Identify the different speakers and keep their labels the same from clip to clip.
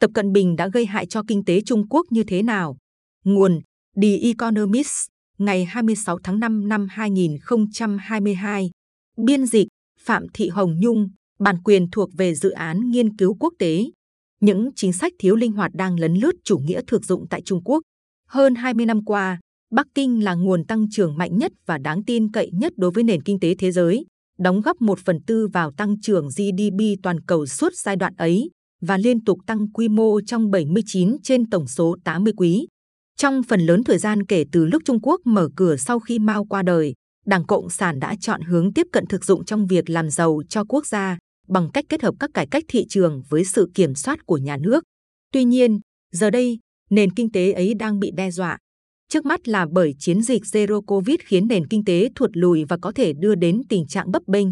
Speaker 1: Tập Cận Bình đã gây hại cho kinh tế Trung Quốc như thế nào? Nguồn The Economist, ngày 26 tháng 5 năm 2022. Biên dịch Phạm Thị Hồng Nhung, bản quyền thuộc về dự án nghiên cứu quốc tế. Những chính sách thiếu linh hoạt đang lấn lướt chủ nghĩa thực dụng tại Trung Quốc. Hơn 20 năm qua, Bắc Kinh là nguồn tăng trưởng mạnh nhất và đáng tin cậy nhất đối với nền kinh tế thế giới, đóng góp 1 phần tư vào tăng trưởng GDP toàn cầu suốt giai đoạn ấy và liên tục tăng quy mô trong 79 trên tổng số 80 quý. Trong phần lớn thời gian kể từ lúc Trung Quốc mở cửa sau khi Mao qua đời, Đảng Cộng sản đã chọn hướng tiếp cận thực dụng trong việc làm giàu cho quốc gia bằng cách kết hợp các cải cách thị trường với sự kiểm soát của nhà nước. Tuy nhiên, giờ đây, nền kinh tế ấy đang bị đe dọa. Trước mắt là bởi chiến dịch Zero Covid khiến nền kinh tế thụt lùi và có thể đưa đến tình trạng bấp bênh.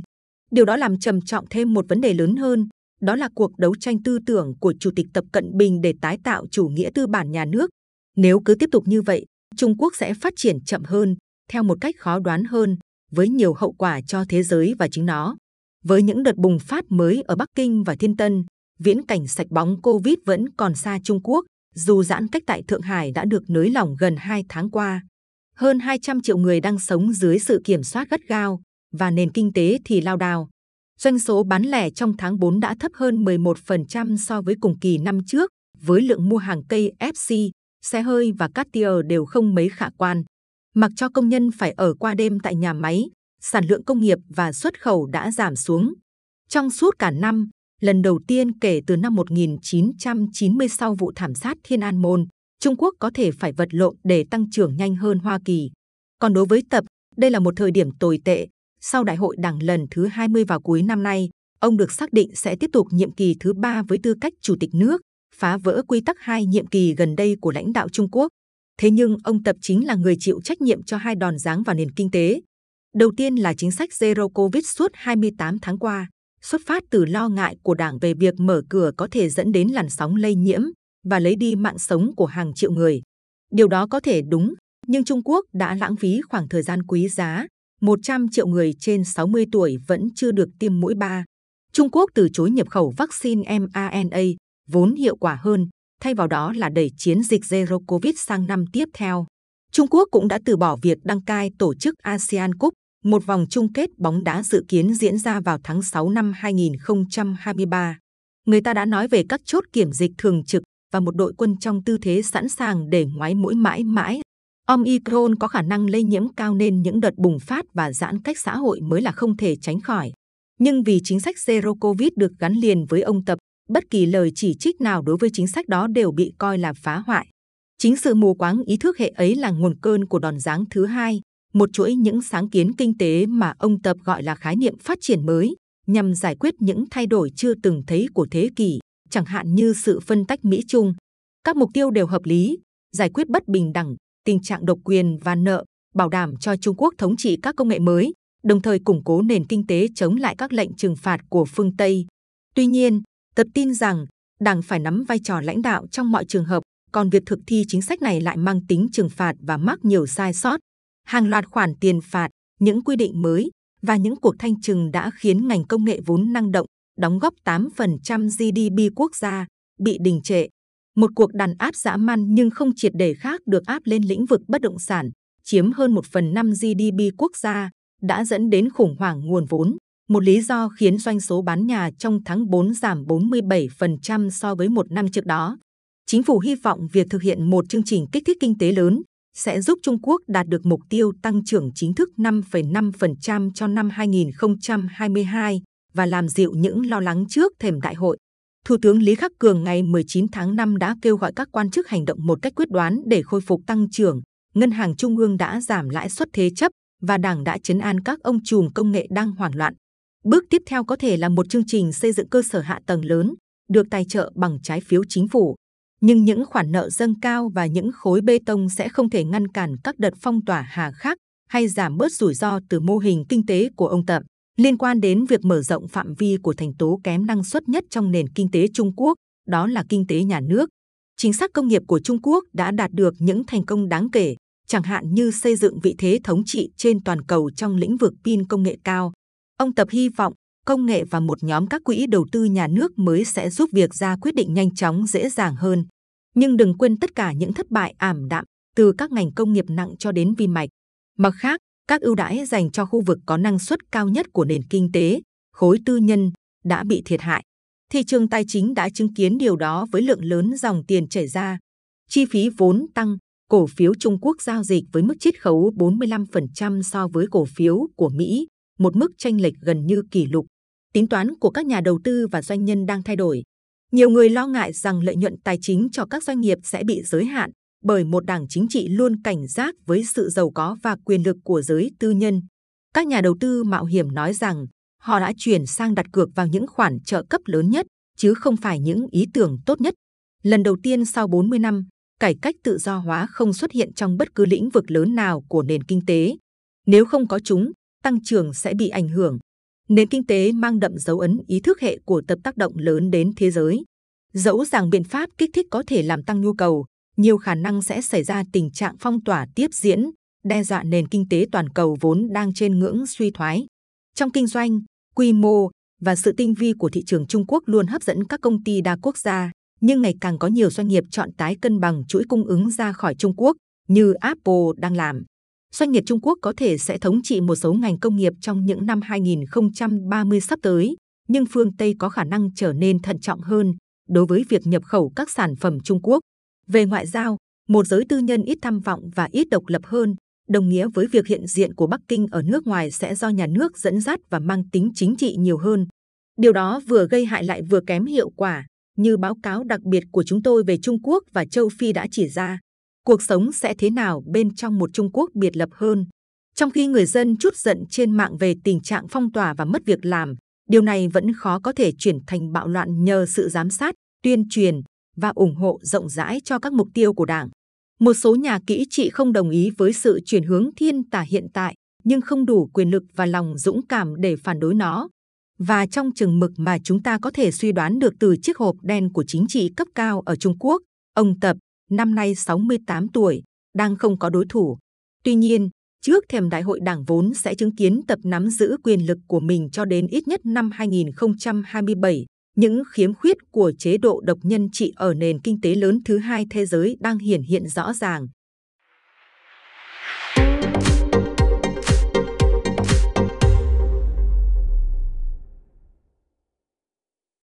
Speaker 1: Điều đó làm trầm trọng thêm một vấn đề lớn hơn, đó là cuộc đấu tranh tư tưởng của Chủ tịch Tập Cận Bình để tái tạo chủ nghĩa tư bản nhà nước. Nếu cứ tiếp tục như vậy, Trung Quốc sẽ phát triển chậm hơn, theo một cách khó đoán hơn, với nhiều hậu quả cho thế giới và chính nó. Với những đợt bùng phát mới ở Bắc Kinh và Thiên Tân, viễn cảnh sạch bóng Covid vẫn còn xa Trung Quốc, dù giãn cách tại Thượng Hải đã được nới lỏng gần 2 tháng qua. Hơn 200 triệu người đang sống dưới sự kiểm soát gắt gao và nền kinh tế thì lao đao. Doanh số bán lẻ trong tháng 4 đã thấp hơn 11% so với cùng kỳ năm trước, với lượng mua hàng cây FC, xe hơi và cát Cartier đều không mấy khả quan. Mặc cho công nhân phải ở qua đêm tại nhà máy, sản lượng công nghiệp và xuất khẩu đã giảm xuống. Trong suốt cả năm, lần đầu tiên kể từ năm 1990 sau vụ thảm sát Thiên An Môn, Trung Quốc có thể phải vật lộn để tăng trưởng nhanh hơn Hoa Kỳ. Còn đối với Tập, đây là một thời điểm tồi tệ. Sau đại hội đảng lần thứ 20 vào cuối năm nay, ông được xác định sẽ tiếp tục nhiệm kỳ thứ ba với tư cách chủ tịch nước, phá vỡ quy tắc hai nhiệm kỳ gần đây của lãnh đạo Trung Quốc. Thế nhưng ông Tập chính là người chịu trách nhiệm cho hai đòn giáng vào nền kinh tế. Đầu tiên là chính sách Zero Covid suốt 28 tháng qua, xuất phát từ lo ngại của đảng về việc mở cửa có thể dẫn đến làn sóng lây nhiễm và lấy đi mạng sống của hàng triệu người. Điều đó có thể đúng, nhưng Trung Quốc đã lãng phí khoảng thời gian quý giá. 100 triệu người trên 60 tuổi vẫn chưa được tiêm mũi 3. Trung Quốc từ chối nhập khẩu vaccine mRNA, vốn hiệu quả hơn, thay vào đó là đẩy chiến dịch Zero Covid sang năm tiếp theo. Trung Quốc cũng đã từ bỏ việc đăng cai tổ chức ASEAN Cup, một vòng chung kết bóng đá dự kiến diễn ra vào tháng 6 năm 2023. Người ta đã nói về các chốt kiểm dịch thường trực và một đội quân trong tư thế sẵn sàng để ngoái mũi mãi mãi. Omicron có khả năng lây nhiễm cao nên những đợt bùng phát và giãn cách xã hội mới là không thể tránh khỏi. Nhưng vì chính sách Zero Covid được gắn liền với ông Tập, bất kỳ lời chỉ trích nào đối với chính sách đó đều bị coi là phá hoại. Chính sự mù quáng ý thức hệ ấy là nguồn cơn của đòn giáng thứ hai, một chuỗi những sáng kiến kinh tế mà ông Tập gọi là khái niệm phát triển mới, nhằm giải quyết những thay đổi chưa từng thấy của thế kỷ, chẳng hạn như sự phân tách Mỹ-Trung. Các mục tiêu đều hợp lý, giải quyết bất bình đẳng, tình trạng độc quyền và nợ, bảo đảm cho Trung Quốc thống trị các công nghệ mới, đồng thời củng cố nền kinh tế chống lại các lệnh trừng phạt của phương Tây. Tuy nhiên, Tập tin rằng Đảng phải nắm vai trò lãnh đạo trong mọi trường hợp, còn việc thực thi chính sách này lại mang tính trừng phạt và mắc nhiều sai sót. Hàng loạt khoản tiền phạt, những quy định mới và những cuộc thanh trừng đã khiến ngành công nghệ vốn năng động, đóng góp 8% GDP quốc gia, bị đình trệ. Một cuộc đàn áp dã man nhưng không triệt để khác được áp lên lĩnh vực bất động sản, chiếm hơn một phần năm GDP quốc gia, đã dẫn đến khủng hoảng nguồn vốn một lý do khiến doanh số bán nhà trong tháng 4 giảm 47% so với một năm trước đó. Chính phủ hy vọng việc thực hiện một chương trình kích thích kinh tế lớn sẽ giúp Trung Quốc đạt được mục tiêu tăng trưởng chính thức 5,5% cho năm 2022 và làm dịu những lo lắng trước thềm đại hội. Thủ tướng Lý Khắc Cường ngày 19 tháng 5 đã kêu gọi các quan chức hành động một cách quyết đoán để khôi phục tăng trưởng. Ngân hàng Trung ương đã giảm lãi suất thế chấp và Đảng đã chấn an các ông trùm công nghệ đang hoảng loạn. Bước tiếp theo có thể là một chương trình xây dựng cơ sở hạ tầng lớn, được tài trợ bằng trái phiếu chính phủ. Nhưng những khoản nợ dâng cao và những khối bê tông sẽ không thể ngăn cản các đợt phong tỏa hà khắc hay giảm bớt rủi ro từ mô hình kinh tế của ông Tập. Liên quan đến việc mở rộng phạm vi của thành tố kém năng suất nhất trong nền kinh tế Trung Quốc, đó là kinh tế nhà nước. Chính sách công nghiệp của Trung Quốc đã đạt được những thành công đáng kể, chẳng hạn như xây dựng vị thế thống trị trên toàn cầu trong lĩnh vực pin công nghệ cao, Ông Tập hy vọng công nghệ và một nhóm các quỹ đầu tư nhà nước mới sẽ giúp việc ra quyết định nhanh chóng dễ dàng hơn. Nhưng đừng quên tất cả những thất bại ảm đạm từ các ngành công nghiệp nặng cho đến vi mạch. Mặt khác, các ưu đãi dành cho khu vực có năng suất cao nhất của nền kinh tế, khối tư nhân, đã bị thiệt hại. Thị trường tài chính đã chứng kiến điều đó với lượng lớn dòng tiền chảy ra. Chi phí vốn tăng, cổ phiếu Trung Quốc giao dịch với mức chiết khấu 45% so với cổ phiếu của Mỹ, một mức tranh lệch gần như kỷ lục. Tính toán của các nhà đầu tư và doanh nhân đang thay đổi. Nhiều người lo ngại rằng lợi nhuận tài chính cho các doanh nghiệp sẽ bị giới hạn bởi một đảng chính trị luôn cảnh giác với sự giàu có và quyền lực của giới tư nhân. Các nhà đầu tư mạo hiểm nói rằng họ đã chuyển sang đặt cược vào những khoản trợ cấp lớn nhất, chứ không phải những ý tưởng tốt nhất. Lần đầu tiên sau 40 năm, cải cách tự do hóa không xuất hiện trong bất cứ lĩnh vực lớn nào của nền kinh tế. Nếu không có chúng, tăng trưởng sẽ bị ảnh hưởng. Nền kinh tế mang đậm dấu ấn ý thức hệ của tập tác động lớn đến thế giới. Dẫu rằng biện pháp kích thích có thể làm tăng nhu cầu, nhiều khả năng sẽ xảy ra tình trạng phong tỏa tiếp diễn, đe dọa nền kinh tế toàn cầu vốn đang trên ngưỡng suy thoái. Trong kinh doanh, quy mô và sự tinh vi của thị trường Trung Quốc luôn hấp dẫn các công ty đa quốc gia, nhưng ngày càng có nhiều doanh nghiệp chọn tái cân bằng chuỗi cung ứng ra khỏi Trung Quốc, như Apple đang làm. Doanh nghiệp Trung Quốc có thể sẽ thống trị một số ngành công nghiệp trong những năm 2030 sắp tới, nhưng phương Tây có khả năng trở nên thận trọng hơn đối với việc nhập khẩu các sản phẩm Trung Quốc. Về ngoại giao, một giới tư nhân ít tham vọng và ít độc lập hơn, đồng nghĩa với việc hiện diện của Bắc Kinh ở nước ngoài sẽ do nhà nước dẫn dắt và mang tính chính trị nhiều hơn. Điều đó vừa gây hại lại vừa kém hiệu quả, như báo cáo đặc biệt của chúng tôi về Trung Quốc và châu Phi đã chỉ ra. Cuộc sống sẽ thế nào bên trong một Trung Quốc biệt lập hơn? Trong khi người dân chút giận trên mạng về tình trạng phong tỏa và mất việc làm, điều này vẫn khó có thể chuyển thành bạo loạn nhờ sự giám sát, tuyên truyền và ủng hộ rộng rãi cho các mục tiêu của Đảng. Một số nhà kỹ trị không đồng ý với sự chuyển hướng thiên tả hiện tại, nhưng không đủ quyền lực và lòng dũng cảm để phản đối nó. Và trong chừng mực mà chúng ta có thể suy đoán được từ chiếc hộp đen của chính trị cấp cao ở Trung Quốc, ông Tập, năm nay 68 tuổi, đang không có đối thủ. Tuy nhiên, trước thềm đại hội đảng vốn sẽ chứng kiến Tập nắm giữ quyền lực của mình cho đến ít nhất năm 2027, những khiếm khuyết của chế độ độc nhân trị ở nền kinh tế lớn thứ hai thế giới đang hiển hiện rõ ràng.